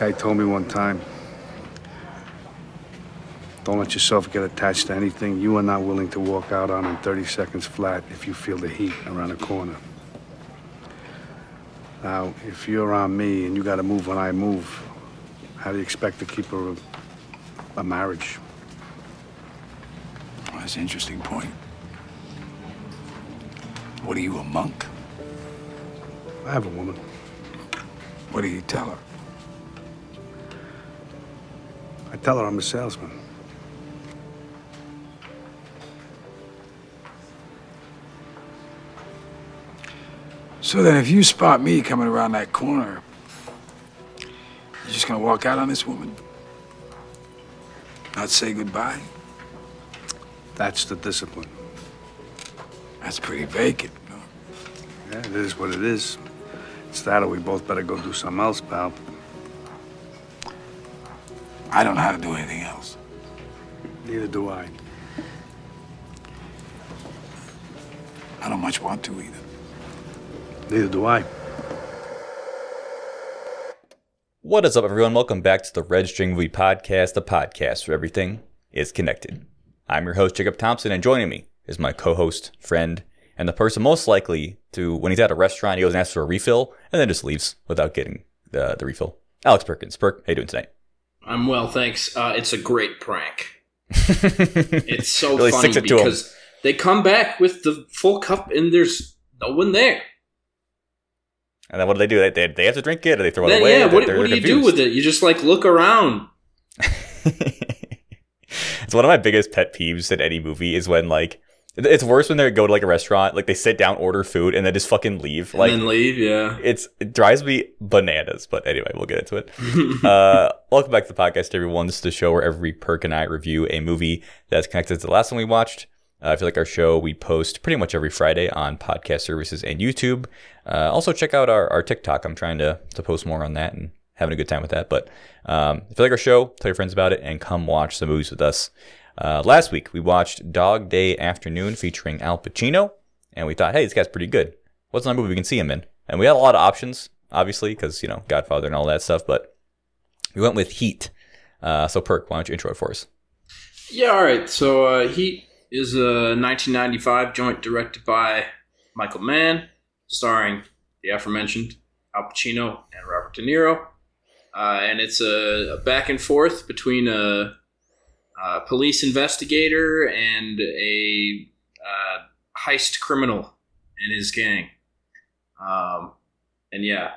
Guy told me one time, don't let yourself get attached to anything you are not willing to walk out on in 30 seconds flat if you feel the heat around the corner. Now, if you're on me and you gotta move when I move, how do you expect to keep a, a marriage? Well, that's an interesting point. What are you, a monk? I have a woman. What do you tell her? Tell her I'm a salesman. So then, if you spot me coming around that corner, you're just gonna walk out on this woman? Not say goodbye? That's the discipline. That's pretty vacant. No? Yeah, it is what it is. It's that or we both better go do something else, pal. I don't know how to do anything else. Neither do I. I don't much want to either. Neither do I. What is up, everyone? Welcome back to the Red String Movie Podcast, the podcast where everything is connected. I'm your host, Jacob Thompson, and joining me is my co host, friend, and the person most likely to, when he's at a restaurant, he goes and asks for a refill and then just leaves without getting the, the refill. Alex Perkins. Perk, how you doing tonight? I'm well, thanks. Uh, it's a great prank. It's so Really funny it because they come back with the full cup and there's no one there. And then what do they do? They, they, they have to drink it or they throw it away? yeah, They're- what, they're what do you do with it? You just like look around. it's one of my biggest pet peeves in any movie is when like it's worse when they go to like a restaurant, like they sit down, order food, and then just fucking leave. Like and then leave, yeah. it's it drives me bananas. But anyway, we'll get into it. uh, welcome back to the podcast, everyone. This is the show where every perk and I review a movie that's connected to the last one we watched. Uh, if you like our show, we post pretty much every Friday on podcast services and YouTube. Uh, also, check out our, our TikTok. I'm trying to, to post more on that and having a good time with that. But um, if you like our show, tell your friends about it and come watch some movies with us. Uh, last week, we watched Dog Day Afternoon featuring Al Pacino, and we thought, hey, this guy's pretty good. What's another movie we can see him in? And we had a lot of options, obviously, because, you know, Godfather and all that stuff, but we went with Heat. Uh, so, Perk, why don't you intro it for us? Yeah, all right. So uh, Heat is a 1995 joint directed by Michael Mann, starring the aforementioned Al Pacino and Robert De Niro. Uh, and it's a, a back and forth between a, a police investigator and a uh, heist criminal and his gang. Um, and yeah,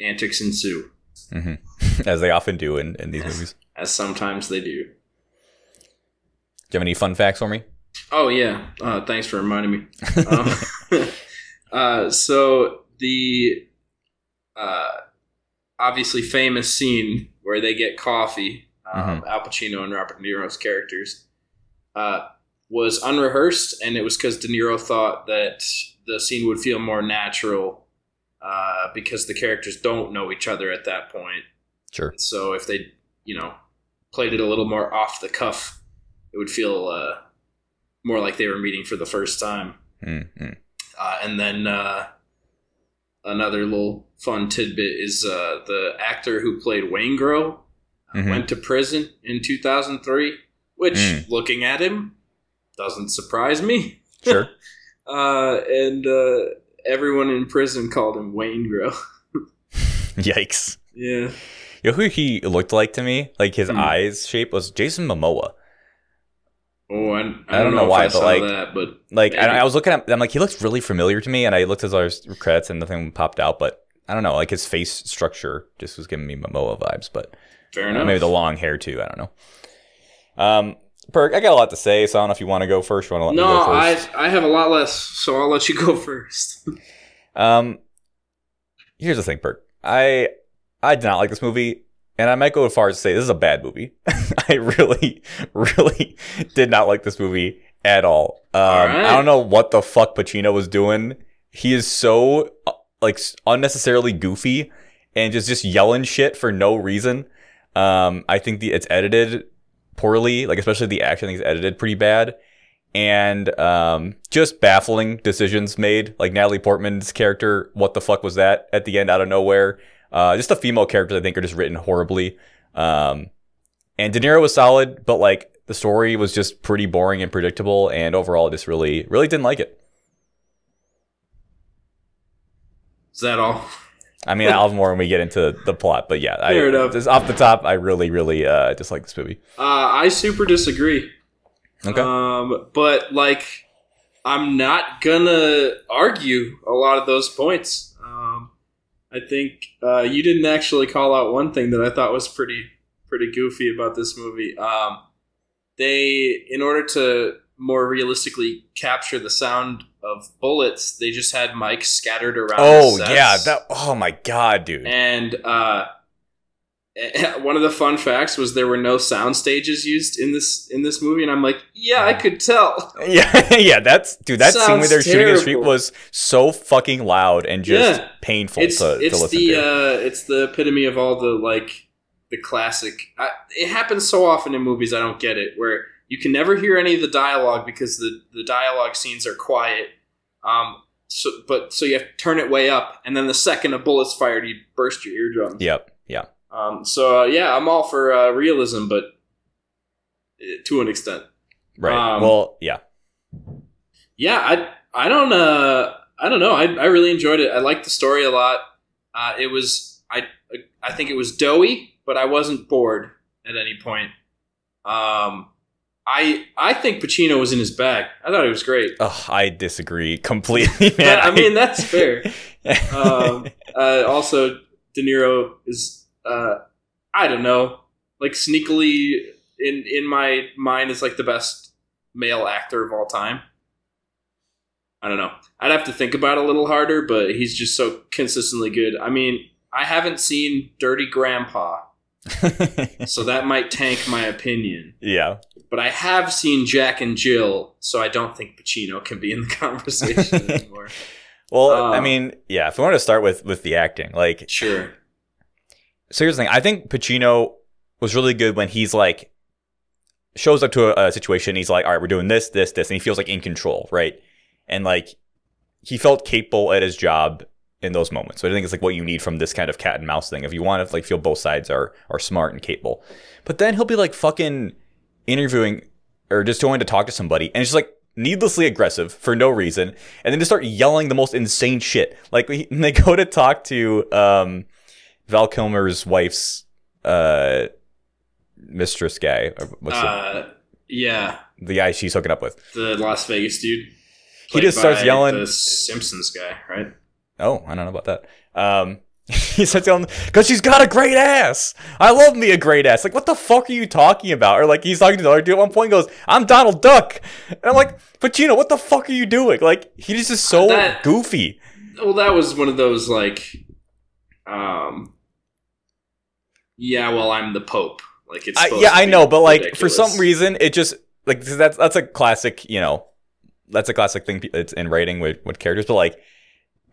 antics ensue, hmm As they often do in, in these movies. as sometimes they do. Do you have any fun facts for me? Oh yeah, uh, thanks for reminding me. Um, uh, so the uh, obviously famous scene where they get coffee, um, Al Pacino and Robert De Niro's characters, uh, was unrehearsed, and it was because De Niro thought that the scene would feel more natural uh, because the characters don't know each other at that point. Sure. So if they, you know, played it a little more off the cuff, it would feel uh, more like they were meeting for the first time. Mm-hmm. Uh, and then uh, another little fun tidbit is uh, the actor who played Waingro Mhm. went to prison in 2003, which, Mm. looking at him, doesn't surprise me. Sure. Uh, and uh, everyone in prison called him Waingro. Yikes. yeah. You know who he looked like to me? Like his Hmm. eyes shape was Jason Momoa. Oh, I, I, don't, I don't know if why, I but, saw like, that, but Like. I, I was looking at, I'm like, he looks really familiar to me, and I looked at his credits and nothing popped out. But I don't know, like his face structure just was giving me Momoa vibes. But fair uh, enough. maybe the long hair too. I don't know. Um, Perk, I got a lot to say, so I don't know if you want to go first. You want to let no, me go I first? I have a lot less, so I'll let you go first. Um, here's the thing, Perk. I I did not like this movie, and I might go as far as to say this is a bad movie. I really, really did not like this movie at all. Um, Alright. I don't know what the fuck Pacino was doing. He is so uh, like unnecessarily goofy and just just yelling shit for no reason. Um, I think the it's edited poorly, like especially the action. Is edited pretty bad and um, just baffling decisions made. Like Natalie Portman's character, what the fuck was that at the end out of nowhere? Uh, just the female characters I think are just written horribly. Um, and De Niro was solid, but like the story was just pretty boring and predictable, and overall, I just really, really didn't like it. Is that all? I mean, I'll have more when we get into the plot, but yeah, Fair I, enough. Just off the top, I really, really uh, dislike this movie. Uh, I super disagree. Okay. Um, but like, I'm not gonna argue a lot of those points. Um, I think uh, you didn't actually call out one thing that I thought was pretty pretty goofy about this movie. Um, they, in order to more realistically capture the sound of bullets, they just had mics scattered around. oh the yeah, that. Oh my god, dude. And uh, one of the fun facts was there were no sound stages used in this in this movie, and I'm like, yeah, I could tell. Yeah, yeah, that's dude. That scene where they're shooting in the street was so fucking loud and just Yeah. painful It's to, to it's listen the to. uh, it's the epitome of all the like the classic. I, it happens so often in movies, I don't get it. Where you can never hear any of the dialogue because the the dialogue scenes are quiet. Um, so but so you have to turn it way up, and then the second a bullet's fired, you burst your eardrum. Yep, yeah. Um, so uh, yeah, I'm all for uh, realism, but uh, to an extent. Right. Um, well, yeah. Yeah, I I don't uh I don't know. I I really enjoyed it. I liked the story a lot. Uh, it was I I think it was doughy, but I wasn't bored at any point. Um, I I think Pacino was in his bag. I thought he was great. Ugh, I disagree completely, man. I mean, that's fair. Um, uh, also, De Niro is uh, I don't know, like sneakily in in my mind is like the best male actor of all time. I don't know. I'd have to think about it a little harder, but he's just so consistently good. I mean, I haven't seen Dirty Grandpa, so that might tank my opinion. yeah. But I have seen Jack and Jill, so I don't think Pacino can be in the conversation anymore. Well, Uh, I mean, yeah. If we want to start with with the acting, like, Sure. so here's the thing. I think Pacino was really good when he's like shows up to a, a situation. He's like, all right, we're doing this, this, this, and he feels like in control, right? And like he felt capable at his job in those moments. So I think it's like what you need from this kind of cat and mouse thing. If you want to like feel both sides are are smart and capable, but then he'll be like fucking interviewing or just going to talk to somebody and it's just like needlessly aggressive for no reason and then just start yelling the most insane shit. Like we- they go to talk to um val kilmer's wife's uh mistress guy. Or what's Uh, yeah, the, the guy she's hooking up with. The Las Vegas dude. He just starts yelling- The Simpsons guy, right? oh i don't know about that. Um he starts yelling because she's got a great ass i love me a great ass like what the fuck are you talking about or like he's talking to the other dude at one point and goes i'm donald duck and i'm like pacino what the fuck are you doing like he's just so That- goofy Well, that was one of those like, um, yeah. Well, I'm the Pope. Like it's I, yeah, to I know, but like for some reason, it just like that's that's a classic, you know, that's a classic thing. It's in writing with with characters, but like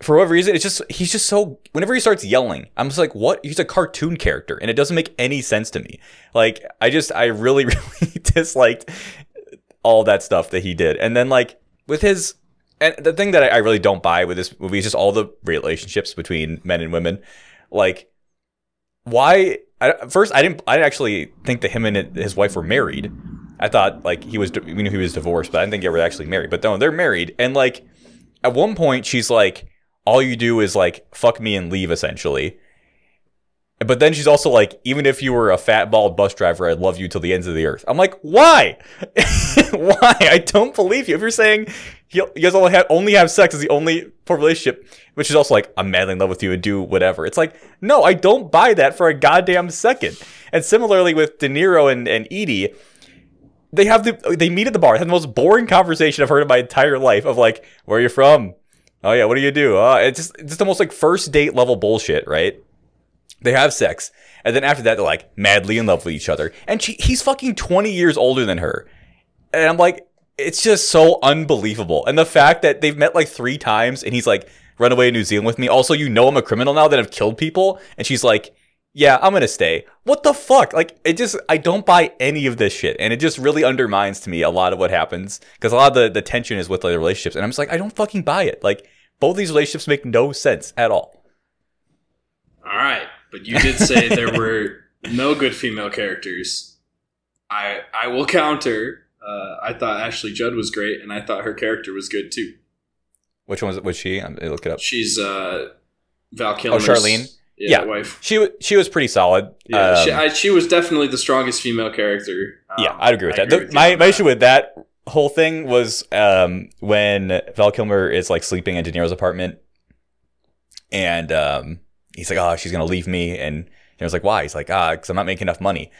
for whatever reason, it's just he's just so. Whenever he starts yelling, I'm just like, what? He's a cartoon character, and it doesn't make any sense to me. Like I just I really really disliked all that stuff that he did, and then like with his. And the thing that I I really don't buy with this movie is just all the relationships between men and women. Like, why I, first I didn't I didn't actually think that him and his wife were married. I thought like he was we knew he was divorced, but I didn't think they were actually married. But no, they're married. And like at one point she's like, all you do is like fuck me and leave essentially. But then she's also like, even if you were a fat bald bus driver, I'd love you till the ends of the earth. I'm like, why? why? I don't believe you. If you're saying you guys only have only have sex is the only for relationship, which is also like I'm madly in love with you and do whatever. It's like, no, I don't buy that for a goddamn second. And similarly with De Niro and, and Eady, they have the they meet at the bar, they have the most boring conversation I've heard in my entire life of like, where are you from? Oh yeah, what do you do? Uh, it's just it's just the most like first date level bullshit, right? They have sex, and then after that, they're like madly in love with each other. And she, he's fucking 20 years older than her. And I'm like, it's just so unbelievable. And the fact that they've met like three times and he's like, run away to New Zealand with me. Also, you know I'm a criminal now that I've killed people. And she's like, yeah, I'm gonna stay. What the fuck? Like, it just, I don't buy any of this shit. And it just really undermines to me a lot of what happens. Because a lot of the, the tension is with the relationships. And I'm just like, I don't fucking buy it. Like, both these relationships make no sense at all. All right, but you did say there were no good female characters. I I will counter. Uh, I thought Ashley Judd was great, and I thought her character was good too. Which one was it? Was she? I'm, look it up. She's uh, Val Kilmer's Charlene? Yeah, wife. She she was pretty solid. Yeah, Um, she, I, she was definitely the strongest female character. Um, yeah, I'd agree with I that. The- with my my that. issue with that whole thing was um, when Val Kilmer is like sleeping in De Niro's apartment, and um, he's like, "Oh, she's gonna leave me," and De Niro's like, "Why?" He's like, "Ah, because I'm not making enough money."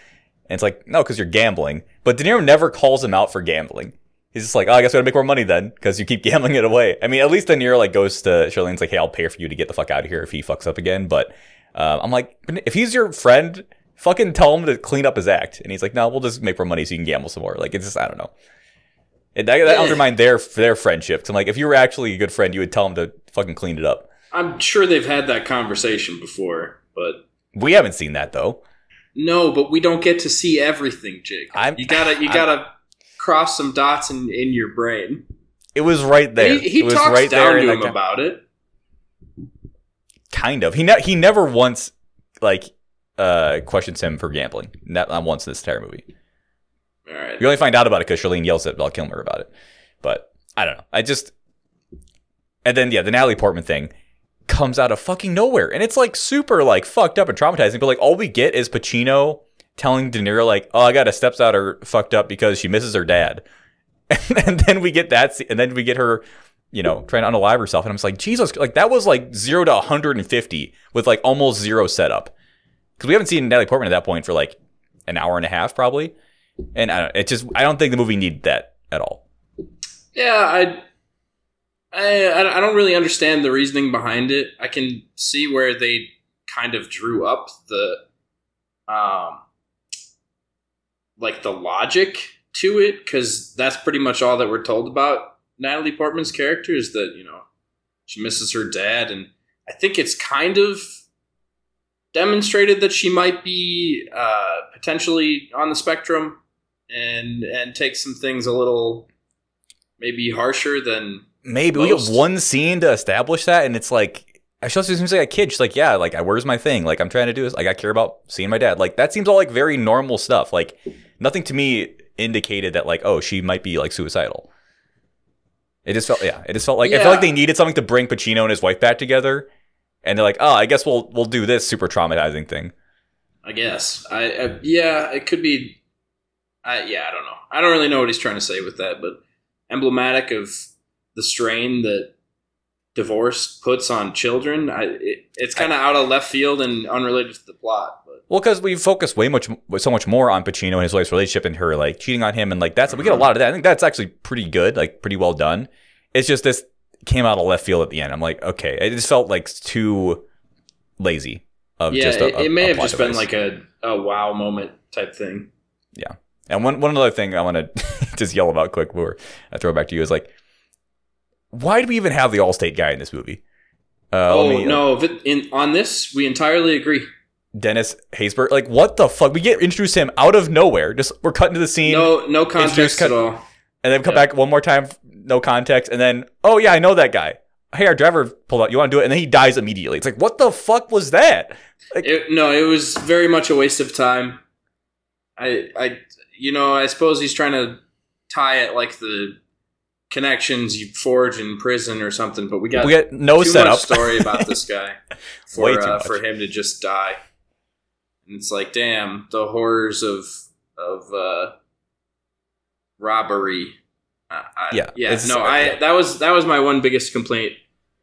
And it's like, "No, because you're gambling." But De Niro never calls him out for gambling. He's just like, "Oh, I guess we gotta make more money then, because you keep gambling it away." I mean, at least De Niro like goes to Charlene's like, "Hey, I'll pay for you to get the fuck out of here if he fucks up again." But uh, I'm like, if he's your friend, fucking tell him to clean up his act. And he's like, no, we'll just make more money so you can gamble some more. Like, it's just, I don't know. It, that, that undermined their their friendship. 'Cause I'm like, if you were actually a good friend, you would tell him to fucking clean it up. I'm sure they've had that conversation before, but We haven't seen that though. no, but we don't get to see everything, Jake. I'm- you gotta you I'm- gotta cross some dots in, in your brain. It was right there. He, he it was talks right down to him about it. kind of. He ne- he never once like uh questions him for gambling. Not, not once in this entire movie. All right. You only find out about it because Charlene yells at Val Kilmer about it. But I don't know. I just and then yeah, the Natalie Portman thing comes out of fucking nowhere, and it's like super like fucked up and traumatizing. But like all we get is Pacino telling De Niro like, "Oh, I got a stepdaughter fucked up because she misses her dad," and then we get that, and then we get her. You know, trying to unalive herself, and I'm just like, Jesus, like that was like zero to 150 with like almost zero setup, because we haven't seen Natalie Portman at that point for like an hour and a half, probably. And I don't, it just I don't think the movie needed that at all. Yeah, I, I, I don't really understand the reasoning behind it. I can see where they kind of drew up the, um, like the logic to it, because that's pretty much all that we're told about Natalie Portman's character is that you know she misses her dad, and I think it's kind of demonstrated that she might be uh, potentially on the spectrum and and take some things a little maybe harsher than Maybe we Most. get one scene to establish that, and it's like she also seems like a kid. She's like, yeah, like I where's my thing? Like I'm trying to do this. Like I care about seeing my dad. Like that seems all like very normal stuff. Like nothing to me indicated that like oh she might be like suicidal. It just felt yeah. It just felt like I Yeah. felt like they needed something to bring Pacino and his wife back together, and they're like, oh, I guess we'll we'll do this super traumatizing thing. I guess I, I yeah it could be I yeah I don't know I don't really know what he's trying to say with that but emblematic of the strain that divorce puts on children I it, it's kind of out of left field and unrelated to the plot but Well, because we focus way much, so much more on Pacino and his wife's relationship and her like cheating on him, and like that's we get a mm-hmm. lot of that. I think that's actually pretty good, like pretty well done. It's just this came out of left field at the end. I'm like, okay, it just felt like too lazy. Of yeah just a, it, it may have just been like a, a wow moment type thing Yeah. And one one other thing I want to just yell about quick before I throw it back to you is like, why do we even have the Allstate guy in this movie? Uh, oh me- no vi- in on this we entirely agree Dennis Haysbert. Like, what the fuck? We get introduced to him out of nowhere. Just we're cutting to the scene. no no context cut- at all And then come Yeah. back one more time, no context, and then, oh yeah, I know that guy. Hey, our driver pulled out. You want to do it? And then he dies immediately. It's like, what the fuck was that? It, no, it was very much a waste of time. I, I, you know, I suppose he's trying to tie it like the connections you forge in prison or something. But we got, We get no too setup. story about this guy for uh, for him to just die. And it's like, damn, the horrors of of uh, robbery. I, I, Yeah, yeah. No, I that was that was my one biggest complaint.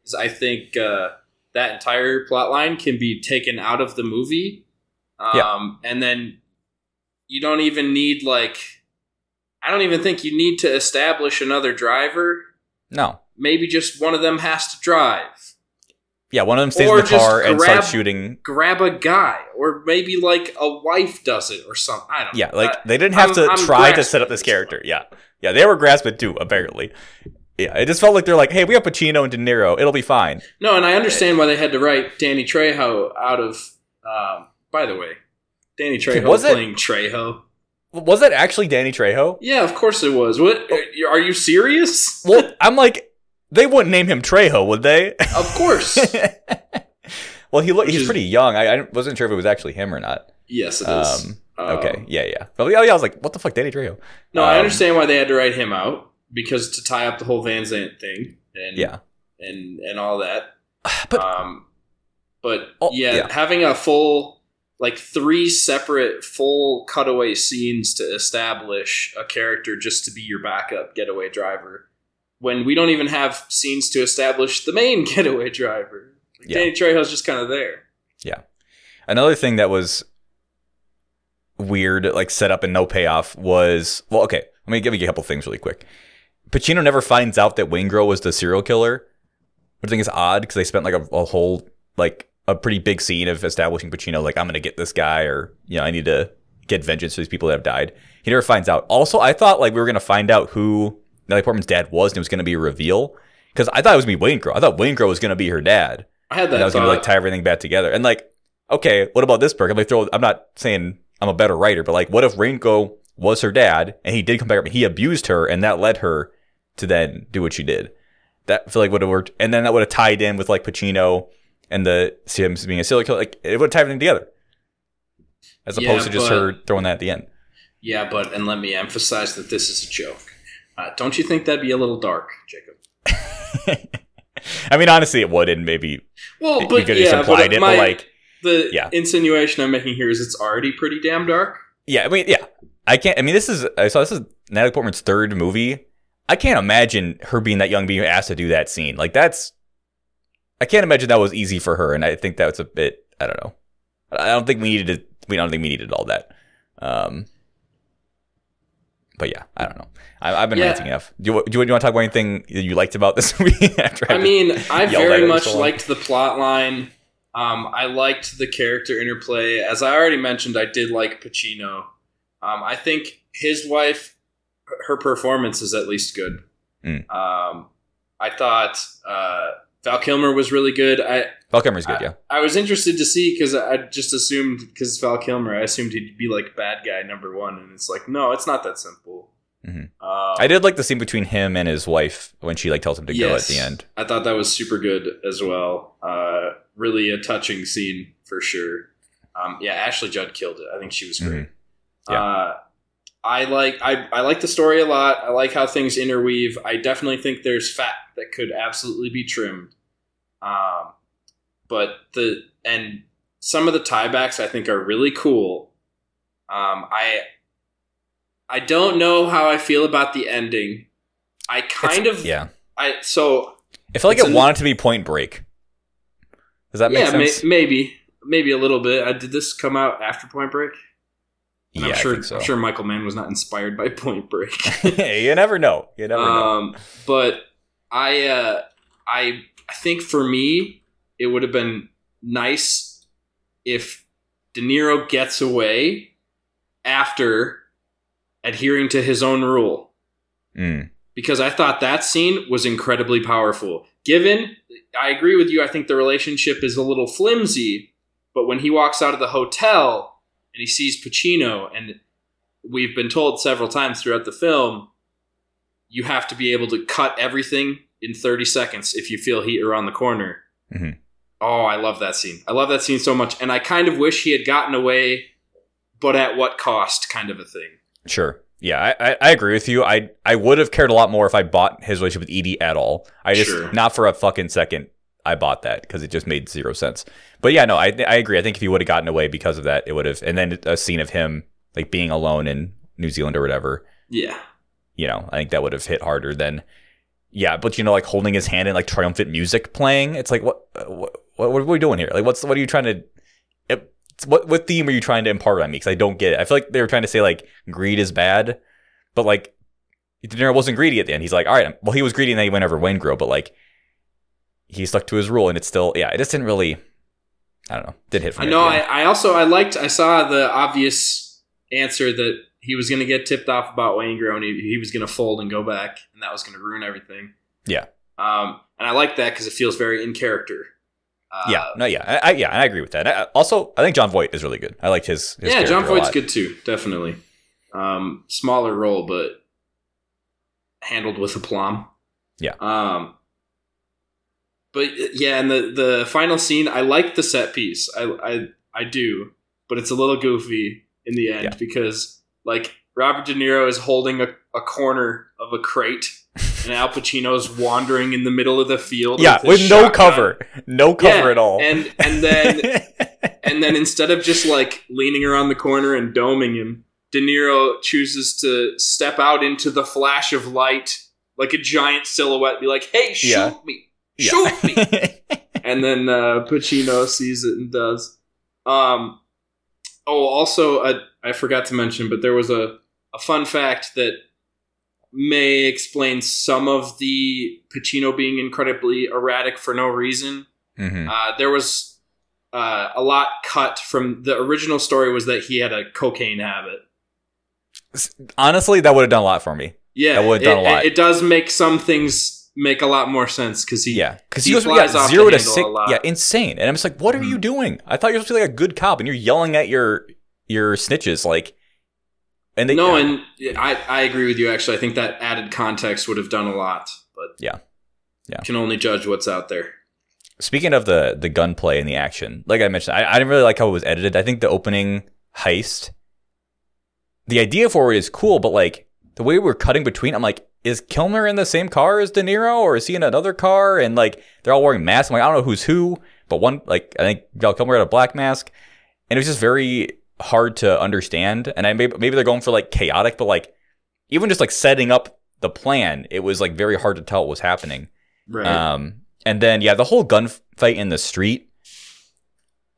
Is I think uh, that entire plot line can be taken out of the movie, um, Yeah. and then you don't even need like. I don't even think you need to establish another driver. no. Maybe just one of them has to drive. Yeah, one of them stays Or in the car and grab- starts shooting. grab a guy, or maybe like a wife does it, or something. I don't. Yeah, know. like they didn't have I'm- to I'm try to set up this character. Yeah, yeah, they were grasping too. Apparently, yeah, it just felt like they're like, hey, we have Pacino and De Niro. It'll be fine. no, and I understand why they had to write Danny Trejo out of. Um, by the way, Danny Trejo Was it? playing Trejo. Was that actually Danny Trejo? Yeah, of course it was. What are you serious? Well, I'm like, they wouldn't name him Trejo, would they? Of course. Well, he look, Which he's pretty young. I, I wasn't sure if it was actually him or not. Yes, it is. Um, Um, okay, yeah, yeah. But yeah, yeah, I was like, what the fuck, Danny Trejo? No, I Um, understand why they had to write him out because to tie up the whole Van Zant thing and Yeah, and and all that. but um, but Oh, yeah, yeah. having a full like three separate full cutaway scenes to establish a character just to be your backup getaway driver when we don't even have scenes to establish the main getaway driver. Like, Yeah. Danny Trejo's just kind of there. Yeah. Another thing that was weird, like set up and no payoff, was well, okay. Let me give you a couple things really quick. Pacino never finds out that Waingro was the serial killer, which I think is odd because they spent like a, a whole like a pretty big scene of establishing Pacino, like I'm gonna get this guy, or you know, I need to get vengeance for these people that have died. He never finds out. Also, I thought like we were gonna find out who Natalie Portman's dad was, and it was gonna be a reveal because I thought it was gonna be Waingro. I thought Waingro was gonna be her dad. I had And that I was gonna like tie everything back together. And like, okay, what about this perk? I'm like, throw. I'm not saying I'm a better writer, but like, what if Waingro was her dad and he did come back? He abused her, and that led her to then do what she did. That I feel like would have worked, and then that would have tied in with like Pacino and the him being a serial killer. Like, it would have tied everything together, as Yeah, opposed to just but- her throwing that at the end. yeah, but and let me emphasize that this is a joke. Uh, don't you think that'd be a little dark, Jacob? I mean, honestly, it would, and maybe Well, you but could have yeah, just implied but it, my, but like. the yeah. insinuation I'm making here is it's already pretty damn dark. Yeah, I mean, yeah, I can't. I mean, this is I saw this is Natalie Portman's third movie. I can't imagine her being that young, being asked to do that scene. Like that's, I can't imagine that was easy for her, and I think that's a bit. I don't know. I don't think we needed to. We don't think we needed all that. Um, but yeah, I don't know. I, I've been Yeah. ranting enough. Do you, do you, do you want to talk about anything that you liked about this movie? After I mean, I very much so liked the plot line. Um, I liked the character interplay. As I already mentioned, I did like Pacino. Um, I think his wife, her performance is at least good. Mm. Um, I thought uh, Val Kilmer was really good. I Val Kilmer's good. Yeah, I was interested to see because I just assumed because Val Kilmer, I assumed he'd be like bad guy number one, and it's like no, it's not that simple. Mhm. Um, I did like the scene between him and his wife when she like tells him to go at the end. I thought that was super good as well. Uh, really a touching scene for sure. Um, yeah, Ashley Judd killed it. I think she was great. Mm-hmm. Yeah. Uh, I like I, I like the story a lot. I like how things interweave. I definitely think there's fat that could absolutely be trimmed. Um, but the and some of the tiebacks I think are really cool. Um, I I don't know how I feel about the ending. I kind It's- of yeah. I so I feel like it a- wanted to be Point Break. Does that make yeah, may, sense? maybe, maybe a little bit. Uh, did this come out after Point Break? And yeah, I'm sure. So. I'm sure Michael Mann was not inspired by Point Break. you never know. You never know. um, but I, uh, I, I think for me, it would have been nice if De Niro gets away after adhering to his own rule Mm. because I thought that scene was incredibly powerful. Given, I agree with you, I think the relationship is a little flimsy, but when he walks out of the hotel and he sees Pacino, and we've been told several times throughout the film, you have to be able to cut everything in 30 seconds if you feel heat around the corner. Mhm. Oh, I love that scene. I love that scene so much. And I kind of wish he had gotten away, but at what cost, kind of a thing. Sure. Yeah, I, I, I agree with you. I I would have cared a lot more if I bought his relationship with Eady at all. I just Sure. not for a fucking second. I bought that because it just made zero sense. But yeah, no, I I agree. I think if he would have gotten away because of that, it would have. And then a scene of him like being alone in New Zealand or whatever. Yeah. You know, I think that would have hit harder than. Yeah, but you know, like holding his hand and like triumphant music playing. It's like what what what, are we doing here? Like, what's what are you trying to? It, what what theme are you trying to impart on me? Because I don't get it. I feel like they were trying to say like greed is bad, but like De Niro wasn't greedy at the end. He's like, all right, well, he was greedy and then he went over Waingro, but like he stuck to his rule, and it's still yeah, it just didn't really. I don't know. Did hit for I know. I. I also I liked. I saw the obvious answer that he was going to get tipped off about Waingro and he, he was going to fold and go back, and that was going to ruin everything. Yeah. Um, and I like that because it feels very in character. Uh, yeah, no, yeah, I, I, yeah, I agree with that. I, also, I think Jon Voight is really good. I liked his. his yeah. Jon Voight's good too. Definitely. Um, smaller role, but handled with aplomb. Yeah. Um. But uh, yeah, and the the final scene, I like the set piece. I I I do, but it's a little goofy in the end Yeah. because like Robert De Niro is holding a, a corner of a crate, and Al Pacino's wandering in the middle of the field. Yeah, with, with no cover, no cover Yeah, at all. And and then and then instead of just like leaning around the corner and doming him, De Niro chooses to step out into the flash of light like a giant silhouette, be like, "Hey, shoot Yeah. me, Yeah. shoot me!" and then uh, Pacino sees it and does. Um, oh, also, I, I forgot to mention, but there was a, a fun fact that may explain some of the Pacino being incredibly erratic for no reason. Mhm. Uh, there was uh, a lot cut from the original story was that he had a cocaine habit. Honestly, that would have done a lot for me. Yeah, That would've it, done a lot. It, it does make some things make a lot more sense because he Yeah, because he he goes from flies yeah, off zero to six. Yeah, insane. And I'm just like, what are you mm-hmm. doing? I thought you were supposed to be like a good cop, and you're yelling at your your snitches like. And they no, yeah. and I, I agree with you. Actually, I think that added context would have done a lot, but Yeah. Yeah. can only judge what's out there. Speaking of the the gunplay and the action, like I mentioned, I, I didn't really like how it was edited. I think the opening heist, the idea for it is cool, but like the way we're cutting between, I'm like, is Kilmer in the same car as De Niro, or is he in another car? And like they're all wearing masks. I'm like, I don't know who's who, but one like I think Val Kilmer had a black mask, and it was just very hard to understand. And I maybe maybe they're going for like chaotic, but like even just like setting up the plan, it was like very hard to tell what was happening. Right. Um, and then yeah, the whole gunfight in the street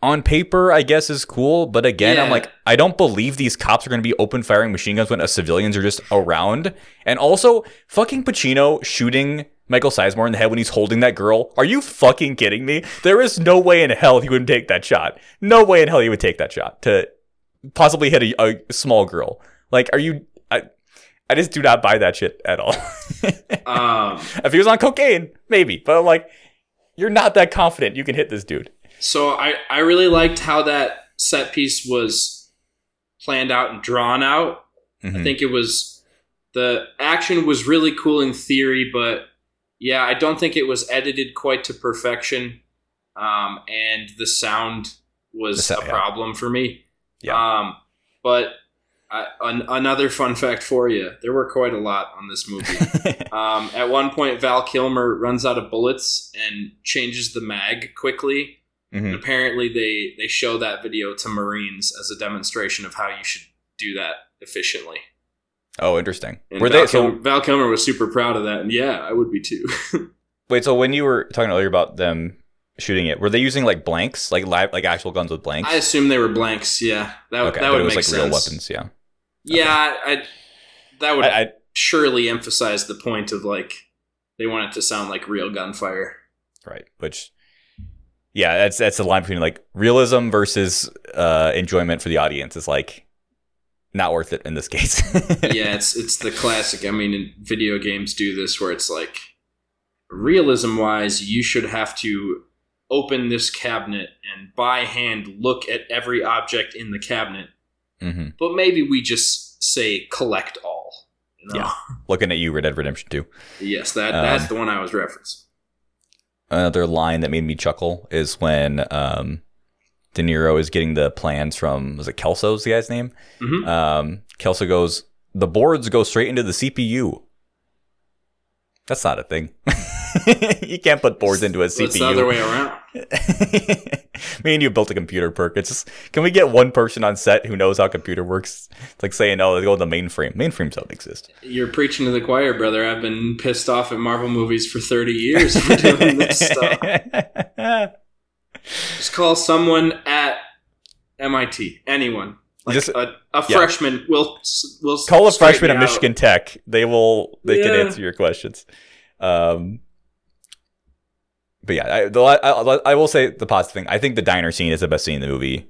on paper, I guess, is cool. But again, I'm like, I don't believe these cops are going to be open firing machine guns when civilians are just around. And also, fucking Pacino shooting Michael Sizemore in the head when he's holding that girl. Are you fucking kidding me? There is no way in hell he would take that shot. No way in hell he would take that shot to possibly hit a, a small girl. Like, are you? I, I just do not buy that shit at all. um, If he was on cocaine, maybe. But I'm like, you're not that confident you can hit this dude. So I, I really liked how that set piece was planned out and drawn out. I Mhm. think it was the action was really cool in theory, but yeah, I don't think it was edited quite to perfection. Um, and the sound was The sound, a yeah. problem for me. Yeah. Um, but I, an, another fun fact for you: there were quite a lot on this movie. um, at one point, Val Kilmer runs out of bullets and changes the mag quickly. Mhm. apparently, they they show that video to Marines as a demonstration of how you should do that efficiently. Oh, interesting. And Were Val, they so? Kilmer, Val Kilmer was super proud of that, and yeah, I would be too. Wait, so when you were talking earlier about them shooting it, were they using like blanks, like live, like actual guns with blanks? I assume they were blanks. Yeah, that, okay, that would it was make like sense. real weapons. Yeah. Yeah, I, that would I, I surely emphasize the point of like they want it to sound like real gunfire. right, which. Yeah, that's that's the line between like realism versus uh, enjoyment for the audience. Is like not worth it in this case. yeah, it's it's the classic. I mean, in video games do this where it's like realism wise, you should have to open this cabinet and by hand look at every object in the cabinet. hmm But maybe we just say collect all. You know? Yeah. Looking at you, Red Dead Redemption Two. Yes, that Um, that's the one I was referencing. Another line that made me chuckle is when um, De Niro is getting the plans from was it Kelso's the guy's name? Mhm. Um, Kelso goes, the boards go straight into the CPU. That's not a thing. you can't put boards into a CPU. It's the other way around. Me and you built a computer perk. It's just, can we get one person on set who knows how computer works? It's like saying, oh, they go to the mainframe. Mainframes don't exist. You're preaching to the choir, brother. I've been pissed off at Marvel movies for 30 years for doing this stuff. Just call someone at MIT. Anyone. Like Just- a, a yeah. freshman will will Call a freshman at. Michigan Tech. They will. They can answer your questions. Um, but yeah, I, the, I, I will say the positive thing. I think the diner scene is the best scene in the movie.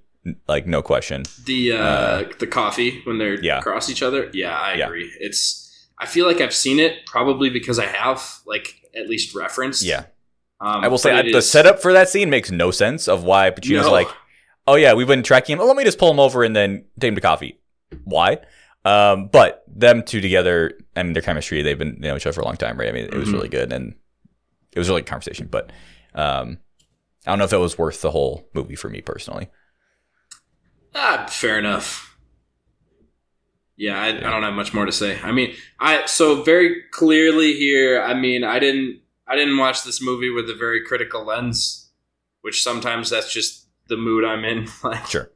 Like no question. The uh, Uh, the coffee when they're yeah. across each other. Yeah, I Yeah. agree. It's. I feel like I've seen it probably because I have like at least referenced. Yeah, Um, I will say I, the is- setup for that scene makes no sense of why Pacino's No. like, oh yeah, we've been tracking him. Oh, let me just pull him over and then take him to coffee. Why? Um, but them two together, I mean, their chemistry, they've been you know each other for a long time, right? I mean, it was Mhm. really good and it was really good conversation. But Um, I don't know if it was worth the whole movie for me personally. Ah, fair enough. Yeah, I, I don't have much more to say. I mean, I so very clearly here. I mean, I didn't I didn't watch this movie with a very critical lens, which sometimes that's just the mood I'm in. Like, Sure.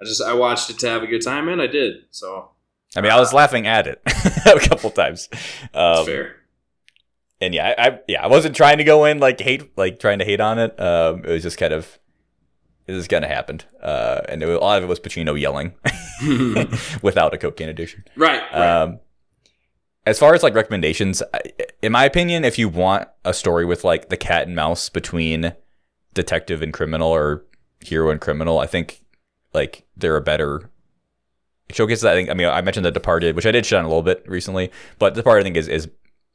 I just I watched it to have a good time, and I did. So I mean, I was laughing at it a couple times. Um, fair. And yeah, I, I yeah, I wasn't trying to go in like hate, like trying to hate on it. Um, it was just kind of, it just kind of happened. Uh, and it, was- a lot of it was Pacino yelling without a cocaine addiction. right. right. Um, as far as like recommendations, in my opinion, if you want a story with like the cat and mouse between detective and criminal or hero and criminal, I think like they're a better showcase. I think I mean I mentioned The Departed, which I did shit on a little bit recently, but The Departed I think is is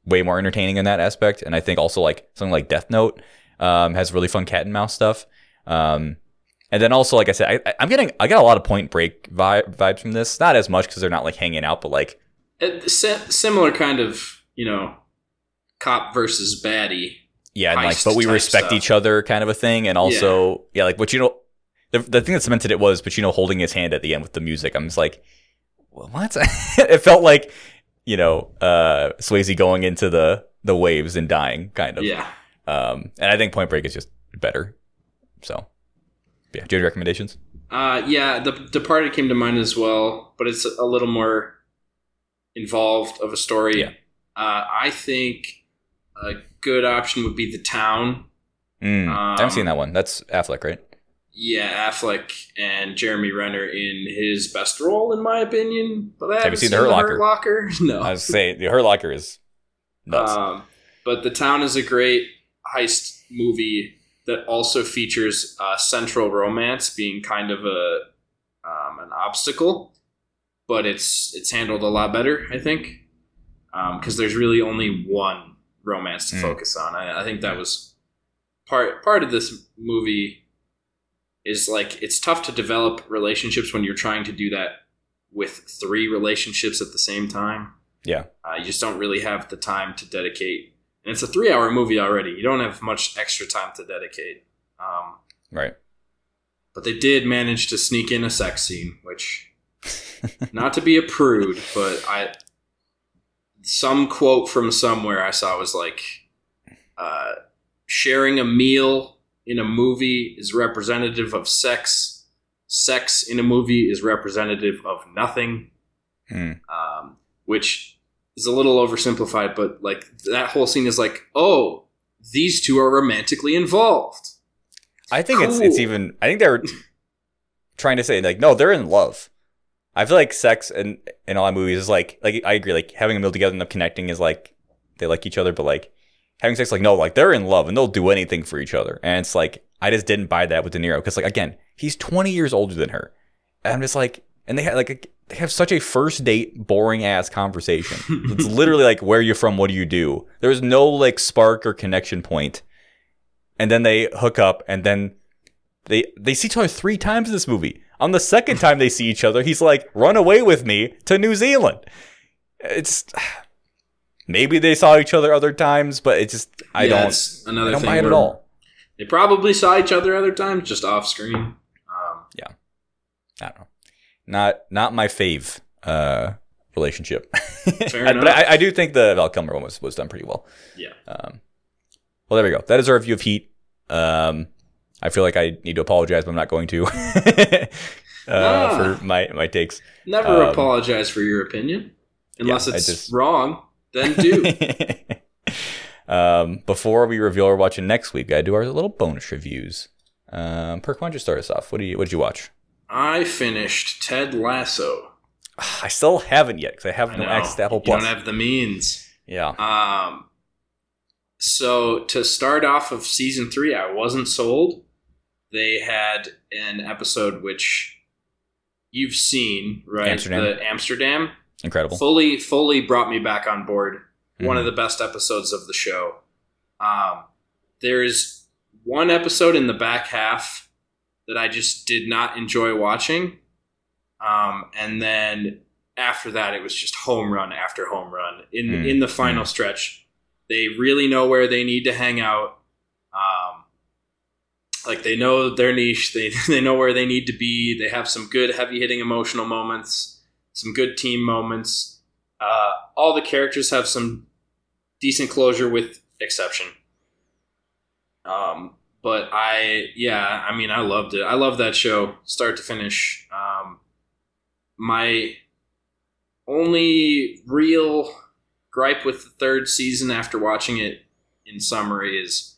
way more entertaining in that aspect, and I think also like something like Death Note um, has really fun cat and mouse stuff. Um, and then also, like I said, I, I'm getting I got a lot of Point Break vibe, vibes from this. Not as much because they're not like hanging out, but like Uh, similar kind of you know, cop versus baddie. Yeah, and like, but we respect stuff. each other, kind of a thing, and also, yeah, like, but you know, the the thing that cemented it was, but you know, holding his hand at the end with the music. I'm just like, well, what? it felt like, you know, uh, Swayze going into the the waves and dying, kind of. Yeah. Um, and I think Point Break is just better. So, yeah. Do you have any recommendations? Uh, yeah, The Departed came to mind as well, but it's a little more involved of a story. Yeah. Uh, I think a good option would be The Town. Mm, I haven't Um, seen that one. That's Affleck, right? Yeah, Affleck and Jeremy Renner in his best role, in my opinion. But I haven't you seen The Hurt Locker? Locker? No. I was saying the Hurt Locker is nuts. Um, but The Town is a great heist movie that also features uh, central romance being kind of a um, an obstacle, but it's it's handled a lot better, I think, because there's really only one romance to Mm. focus on. I, I think that was part part of this movie is like it's tough to develop relationships when you're trying to do that with three relationships at the same time. yeah. Uh, you just don't really have the time to dedicate. And it's a three hour movie already. You don't have much extra time to dedicate. Um, Right. but they did manage to sneak in a sex scene, which, not to be a prude, but I. Some quote from somewhere I saw was like, uh, sharing a meal in a movie is representative of sex. Sex in a movie is representative of nothing Hmm. um, which is a little oversimplified, but like that whole scene is like, oh, these two are romantically involved. I think it's it's even. I think they're trying to say like, no, they're in love. I feel like sex in in all movies is like like I agree. Like having a meal together and them connecting is like they like each other, but like having sex, like no, like they're in love and they'll do anything for each other. And it's like I just didn't buy that with De Niro because like again, he's twenty years older than her, and I'm just like, and they have like they have such a first date boring ass conversation. it's literally like, where are you from? What do you do? There's no like spark or connection point and then they hook up and then they they see each other three times in this movie on the second time they see each other he's like run away with me to new zealand it's maybe they saw each other other times but it just i Yeah, don't another i don't thing buy it at all They probably saw each other other times, just off screen. Um, yeah, i don't know not not my fave uh relationship Fair I- but. I, I do think the val kilmer one was, was done pretty well yeah. Um, well, there we go. That is our review of Heat. Um, I feel like I need to apologize, but I'm not going to uh, for my my takes. Never Um, apologize for your opinion. Unless I it's just- wrong, then do. um, before we reveal our watching next week, I do our little bonus reviews. Um, Perk, why don't you start us off? What do you what did you watch? I finished Ted Lasso. I still haven't yet because I have I no to Apple You Plus. don't have the means. yeah, Um, so to start off of season three, I wasn't sold. They had an episode which you've seen, right? Amsterdam. The Amsterdam incredible. fully fully brought me back on board. One Mhm. of the best episodes of the show. Um, there's one episode in the back half that I just did not enjoy watching. Um, and then after that, it was just home run after home run. In Mm, in the final stretch, they really know where they need to hang out. Um, like they know their niche. They they know where they need to be. They have some good heavy hitting emotional moments, some good team moments. Uh, all the characters have some decent closure, with exception. Um, but I yeah, I mean I loved it. I love that show, start to finish. Um, my only real gripe with the third season after watching it in summary is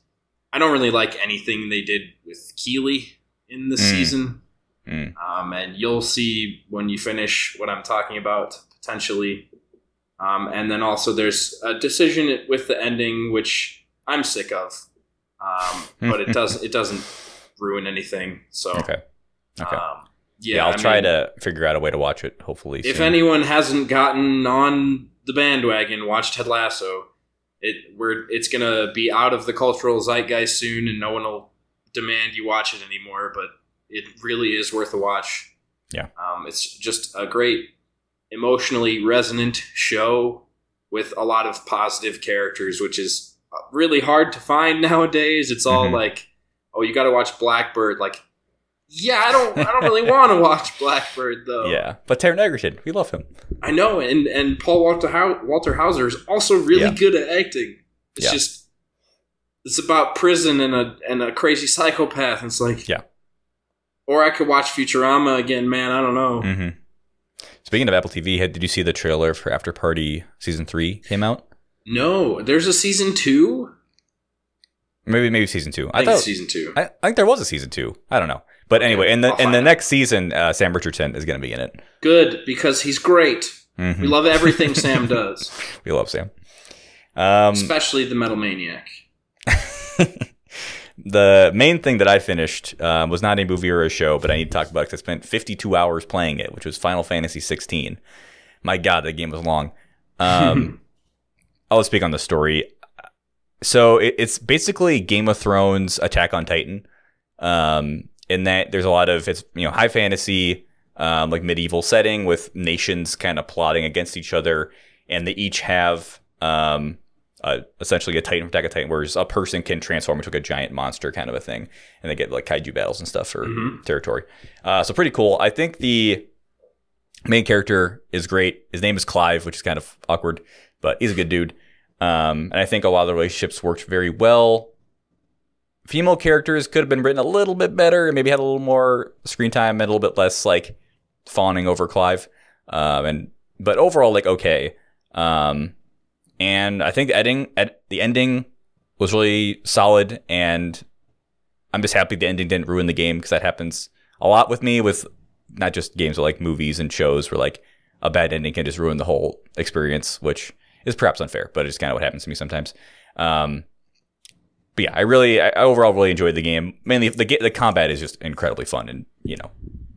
I don't really like anything they did with Keeley in the Mm. season. Mm. Um, and you'll see when you finish what I'm talking about potentially. Um, and then also there's a decision with the ending which I'm sick of, um, but it does it doesn't ruin anything. So Okay. Okay. um, yeah, yeah, I'll I try mean, to figure out a way to watch it. Hopefully, If soon. anyone hasn't gotten on the bandwagon, watch Ted Lasso. It we're it's gonna be out of the cultural zeitgeist soon, and no one will demand you watch it anymore. But it really is worth a watch. Yeah. um, it's just a great, emotionally resonant show with a lot of positive characters, which is really hard to find nowadays. It's all Mhm. like, oh, you got to watch Black Bird. Like, yeah, I don't, I don't really want to watch Black Bird though. yeah, but Taron Egerton, we love him. I know, and and Paul Walter Hau- Walter Hauser is also really Yeah. good at acting. It's Yeah. just it's about prison and a and a crazy psychopath. And it's like Yeah. Or I could watch Futurama again, man. I don't know. hmm Speaking of Apple TV, did you see the trailer for Afterparty season three came out? No, there's a season two. Maybe maybe season two. I, I, think thought season two. I, I think there was a season two. I don't know, but anyway, in the I'll in the find next season, uh, Sam Richardson is going to be in it. Good because he's great. Mhm. We love everything Sam does, We love Sam. Um, especially the Metal Maniac. the main thing that I finished um, was not a movie or a show, but I need to talk about because I spent 52 hours playing it, which was Final Fantasy 16. My God, that game was long. Um, I'll speak on the story. So it, it's basically Game of Thrones Attack on Titan. Um, in that there's a lot of it's you know high fantasy, um, like medieval setting with nations kind of plotting against each other, and they each have um, uh, essentially a Titan Attack on Titan, where a person can transform into like a giant monster kind of a thing, and they get like kaiju battles and stuff for Mhm. territory. Uh, so pretty cool. I think the main character is great. His name is Clive, which is kind of awkward, but he's a good dude. Um, and I think a lot of the relationships worked very well. Female characters could have been written a little bit better and maybe had a little more screen time and a little bit less like fawning over Clive. Um, and but overall, like okay. Um, and I think the ending, the ending was really solid, and I'm just happy the ending didn't ruin the game because that happens a lot with me with not just games but like movies and shows where like a bad ending can just ruin the whole experience, which is perhaps unfair, but it's kind of what happens to me sometimes. Um, but yeah, I really, I overall really enjoyed the game. Mainly, the the combat is just incredibly fun, and you know,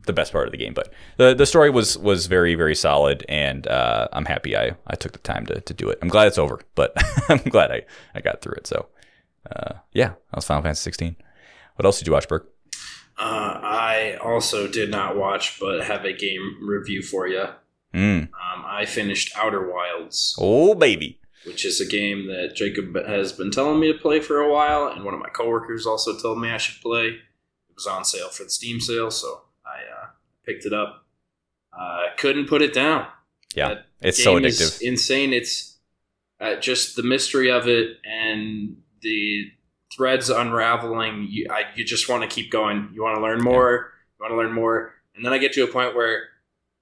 the best part of the game. But the the story was was very very solid, and uh, I'm happy I I took the time to to do it. I'm glad it's over, but I'm glad I I got through it. So, uh, yeah, that was Final Fantasy 16. What else did you watch, Perk? Uh, I also did not watch, but have a game review for you. Mm. Um, I finished Outer Wilds. Oh baby. which is a game that Jacob has been telling me to play for a while, and one of my coworkers also told me I should play. It was on sale for the Steam sale, so picked it up. I couldn't put it down. Yeah, That it's so addictive. insane. It's uh, just the mystery of it and the threads unraveling. You, I, you just want to keep going. You want to learn more. You want to learn more, and then I get to a point where,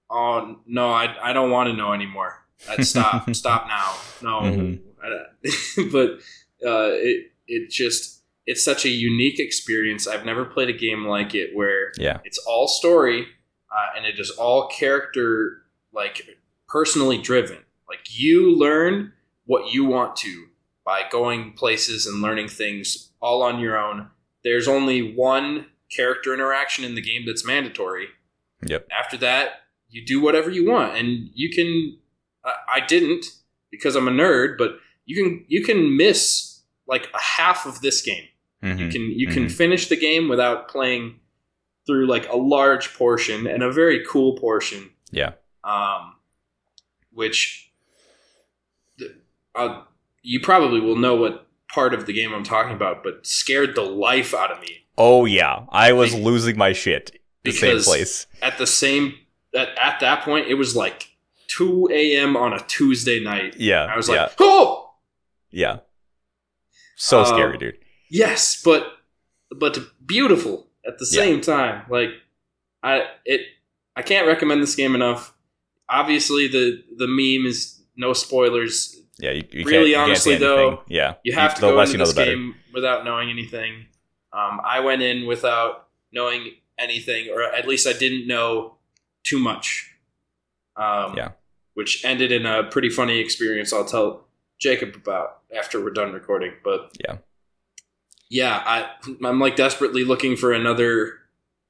oh no, I, I don't want to know anymore. Uh, stop, stop now. No, Mhm. But uh, it it just it's such a unique experience. I've never played a game like it where Yeah. it's all story uh, and it is all character like personally driven like you learn what you want to by going places and learning things all on your own there's only one character interaction in the game that's mandatory Yep. after that you do whatever you want and you can I i didn't because i'm a nerd but you can you can miss like a half of this game you Mhm. can you can Mhm. finish the game without playing through like a large portion and a very cool portion. Yeah. Um, which uh, you probably will know what part of the game I'm talking about, but scared the life out of me. Oh yeah, I was Be- losing my shit. The same place. At the same at, at that point, it was like 2 a.m. on a Tuesday night. Yeah, I was yeah, like, oh yeah. So Um, scary, dude. yes, but but beautiful at the Yeah. same time. Like I it I can't recommend this game enough. Obviously, the the meme is no spoilers. Yeah, you, you really can't, you honestly, anything. though, yeah, You have to the go into you know, this better. game without knowing anything. Um, I went in without knowing anything, or at least I didn't know too much. Um, Yeah. Which ended in a pretty funny experience. I'll tell Jacob about after we're done recording. But Yeah. Yeah, I I'm like desperately looking for another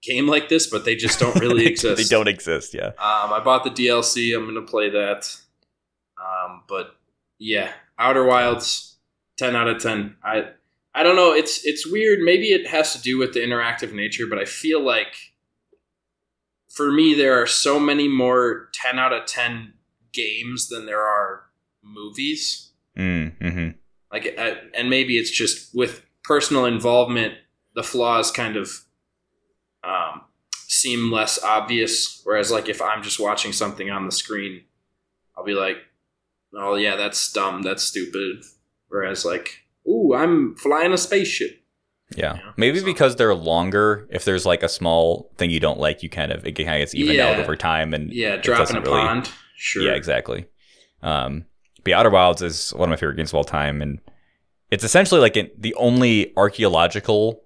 game like this, but they just don't really exist. they don't exist. Yeah, Um, I bought the DLC. I'm gonna play that. Um, but yeah, Outer Wilds, ten out of ten. I I don't know. It's it's weird. Maybe it has to do with the interactive nature, but I feel like for me there are so many more ten out of ten games than there are movies. mm, hmm Like, I, and maybe it's just with personal involvement, the flaws kind of um, seem less obvious. Whereas, like, if I'm just watching something on the screen, I'll be like, "Oh yeah, that's dumb, that's stupid." Whereas, like, "Ooh, I'm flying a spaceship." yeah. Yeah, Maybe so- because they're longer. If there's like a small thing you don't like, you kind of it kind of gets evened out over time, and Yeah, dropping a really- pond. Sure. Yeah, exactly. Um, but Outer Wilds is one of my favorite games of all time, and it's essentially like an, the only archaeological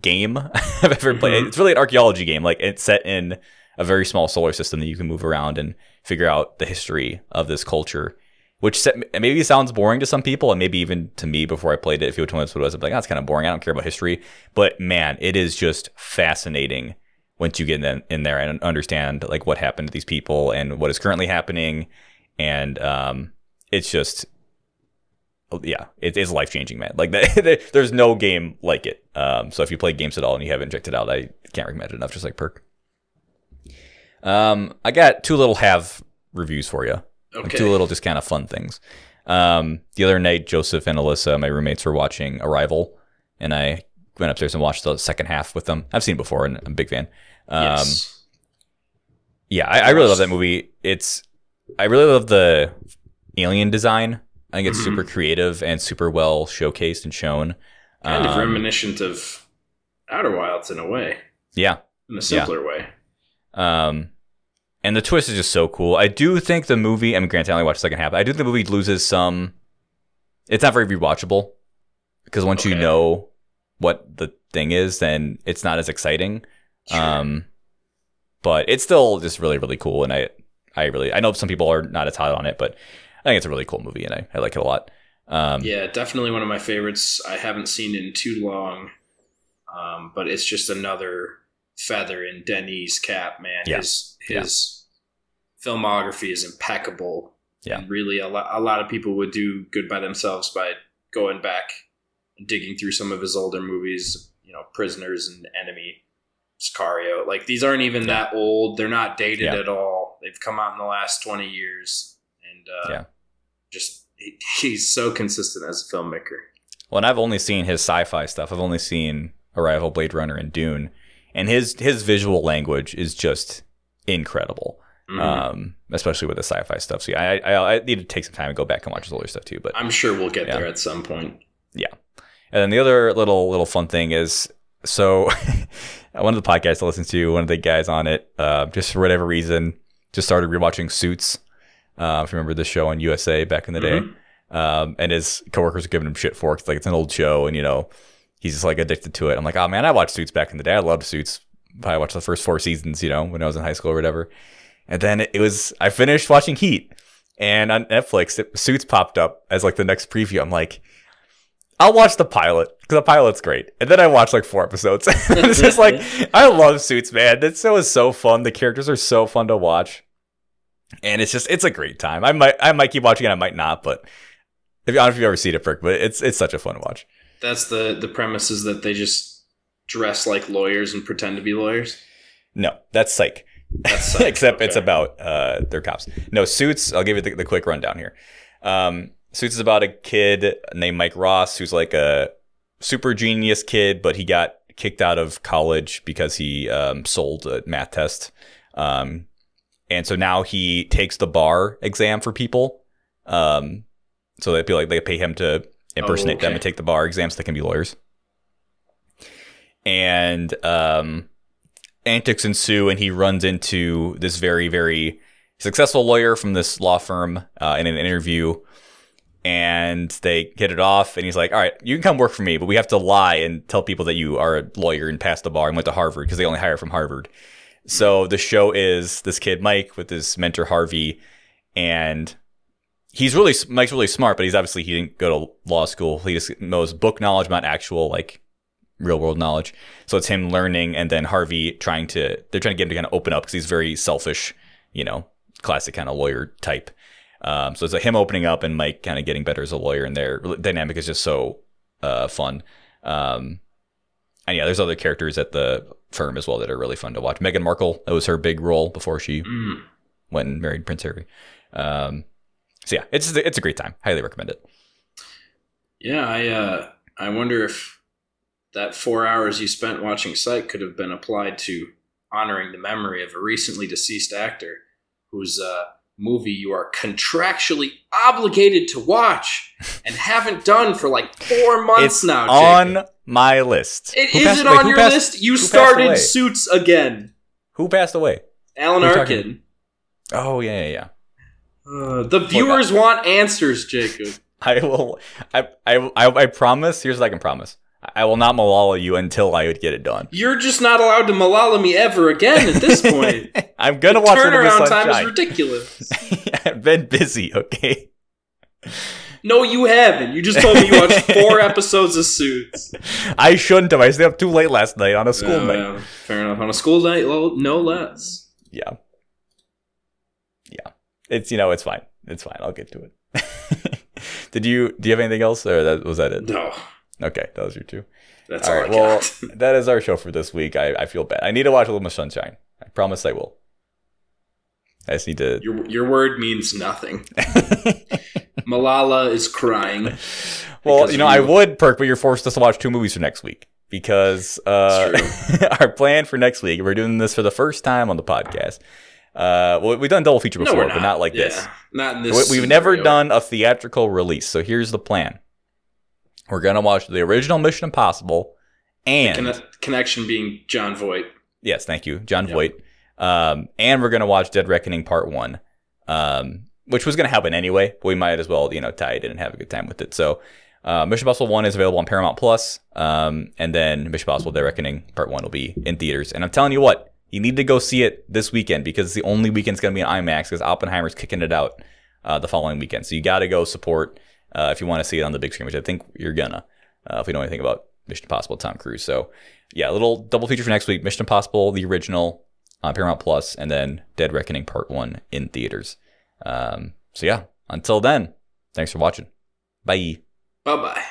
game I've ever played. Mhm. It's really an archaeology game. Like it's set in a very small solar system that you can move around and figure out the history of this culture. Which set, maybe sounds boring to some people, and maybe even to me before I played it. If you told me what it was, I'd be like, "Oh, it's kind of boring. I don't care about history." But man, it is just fascinating once you get in, in there and understand like what happened to these people and what is currently happening and um, it's just yeah it is life changing man like that, there's no game like it um, so if you play games at all and you haven't checked it out i can't recommend it enough just like perk um, i got two little have reviews for you like Okay. two little just kind of fun things um, the other night joseph and alyssa my roommates were watching arrival and i went upstairs and watched the second half with them i've seen it before and i'm a big fan um, yes. yeah, I, I really love that movie. It's I really love the alien design. I think it's Mhm. super creative and super well showcased and shown. Kind of Um, reminiscent of Outer Wilds in a way, Yeah. in a simpler way. Um, and the twist is just so cool. I do think the movie. I mean, granted, I only watched the second half. I do think the movie loses some. It's not very rewatchable because once you know what the thing is, then it's not as exciting. Sure. Um, but it's still just really, really cool. And I, I really, I know some people are not as hot on it, but I think it's a really cool movie and I, I like it a lot. Um, Yeah, definitely one of my favorites. I haven't seen in too long, um, but it's just another feather in Denny's cap, man. Yeah. His his filmography is impeccable. Yeah. and really, a lot a lot of people would do good by themselves by going back and digging through some of his older movies. You know, Prisoners and Enemy, Sicario. Like these aren't even Yeah. that old. They're not dated Yeah. at all. They've come out in the last twenty years, and uh, Yeah. just he, he's so consistent as a filmmaker. Well, and I've only seen his sci-fi stuff. I've only seen Arrival, Blade Runner, and Dune, and his his visual language is just incredible. Mhm. Um, especially with the sci-fi stuff. So yeah, I, I I need to take some time and go back and watch his older stuff too. But I'm sure we'll get Yeah. there at some point. Yeah, and then the other little little fun thing is so one of the podcasts I listen to, one of the guys on it, uh, just for whatever reason, just started rewatching Suits. Uh, if you remember the show on USA back in the day, Mhm. um, and his coworkers are giving him shit for it. 'cause, like it's an old show, and you know he's just like addicted to it. I'm like, oh man, I watched Suits back in the day. I loved Suits. I watched the first four seasons, you know, when I was in high school or whatever. And then it was I finished watching Heat, and on Netflix, it, Suits popped up as like the next preview. I'm like, I'll watch the pilot because the pilot's great. And then I watched like four episodes. it's just like I love Suits, man. That show is so fun. The characters are so fun to watch, and it's just it's a great time. I might I might keep watching it. I might not, but if you I don't know if you've ever seen it, Frick, but it's it's such a fun watch. That's the the premise is that they just dress like lawyers and pretend to be lawyers. No, that's Psych. That's Psych, Except it's about uh, their cops. No, Suits. I'll give you the, the quick rundown here. Um, Suits is about a kid named Mike Ross who's like a super genius kid, but he got kicked out of college because he um, sold a math test. Um, and so now he takes the bar exam for people. Um, so they feel like they pay him to impersonate them okay. and take the bar exams so they can be lawyers. And um, antics ensue, and he runs into this very, very successful lawyer from this law firm uh, in an interview. And they hit it off, and he's like, "All right, you can come work for me, but we have to lie and tell people that you are a lawyer and passed the bar and went to Harvard because they only hire from Harvard." So the show is this kid Mike with his mentor Harvey, and he's really Mike's really smart, but he's obviously he didn't go to law school. He just knows book knowledge, not actual like real world knowledge. So it's him learning, and then Harvey trying to they're trying to get him to kind of open up because he's very selfish, you know, classic kind of lawyer type. Um, so it's like him opening up and Mike kind of getting better as a lawyer, and their dynamic is just so uh, fun. Um, and yeah, there's other characters at the firm as well that are really fun to watch. Meghan Markle, that was her big role before she Mm. went and married Prince Harry. Um, so yeah, it's it's a great time. Highly recommend it. Yeah, I uh, I wonder if that four hours you spent watching Psych could have been applied to honoring the memory of a recently deceased actor whose uh, movie you are contractually obligated to watch and haven't done for like four months It's now. on Jacob. My list. It Who is passed it away? on Who your passed- list? You started? Suits again. Who passed away? Alan Who are you talking- Arkin. Oh yeah, yeah, yeah. Uh, the viewers want answers, Jacob. I will. I, I I I promise. Here's what I can promise. I will not Malala you until I would get it done. You're just not allowed to Malala me ever again at this point. I'm gonna watch Little Miss Turnaround time is ridiculous. I've been busy. Okay. No, you haven't. You just told me you watched four episodes of Suits. I shouldn't have. I stayed up too late last night on a school Yeah, night. yeah, fair enough. On a school night, well, no less. Yeah. Yeah. It's you know it's fine. It's fine. I'll get to it. Did you do you have anything else or that was that it? No, Okay, that was your two. that's All all, right. Well, that is our show for this week. I, I feel bad. I need to watch a Little more Sunshine. I promise I will. I just need to. your your word means nothing. Malala is crying. well, you know, I would perk, but you're forced us to watch two movies for next week because uh, our plan for next week. We're doing this for the first time on the podcast. Uh, well, we've done double feature before, we're but not like Yeah, this. Not in this. We- We've never done a theatrical release, so here's the plan. We're gonna watch the original Mission Impossible, and Conne- connection being Jon Voight. yes, thank you, Jon Yep. Voight. Um, and we're gonna watch Dead Reckoning Part One, um, which was gonna happen anyway. But we might as well, you know, tie it in and have a good time with it. So, uh, Mission Impossible One is available on Paramount Plus, um, and then Mission Impossible: Dead Reckoning Part One will be in theaters. And I'm telling you what, you need to go see it this weekend because it's the only weekend it's gonna be in IMAX because Oppenheimer's kicking it out uh, the following weekend. So you got to go support uh, if you want to see it on the big screen, which I think you're gonna. Uh, if we know anything about Mission Impossible, Tom Cruise. So yeah, a little double feature for next week: Mission Impossible, the original on Paramount Plus, and then Dead Reckoning Part One in theaters. Um, so yeah, until then, thanks for watching. Bye. Bye bye.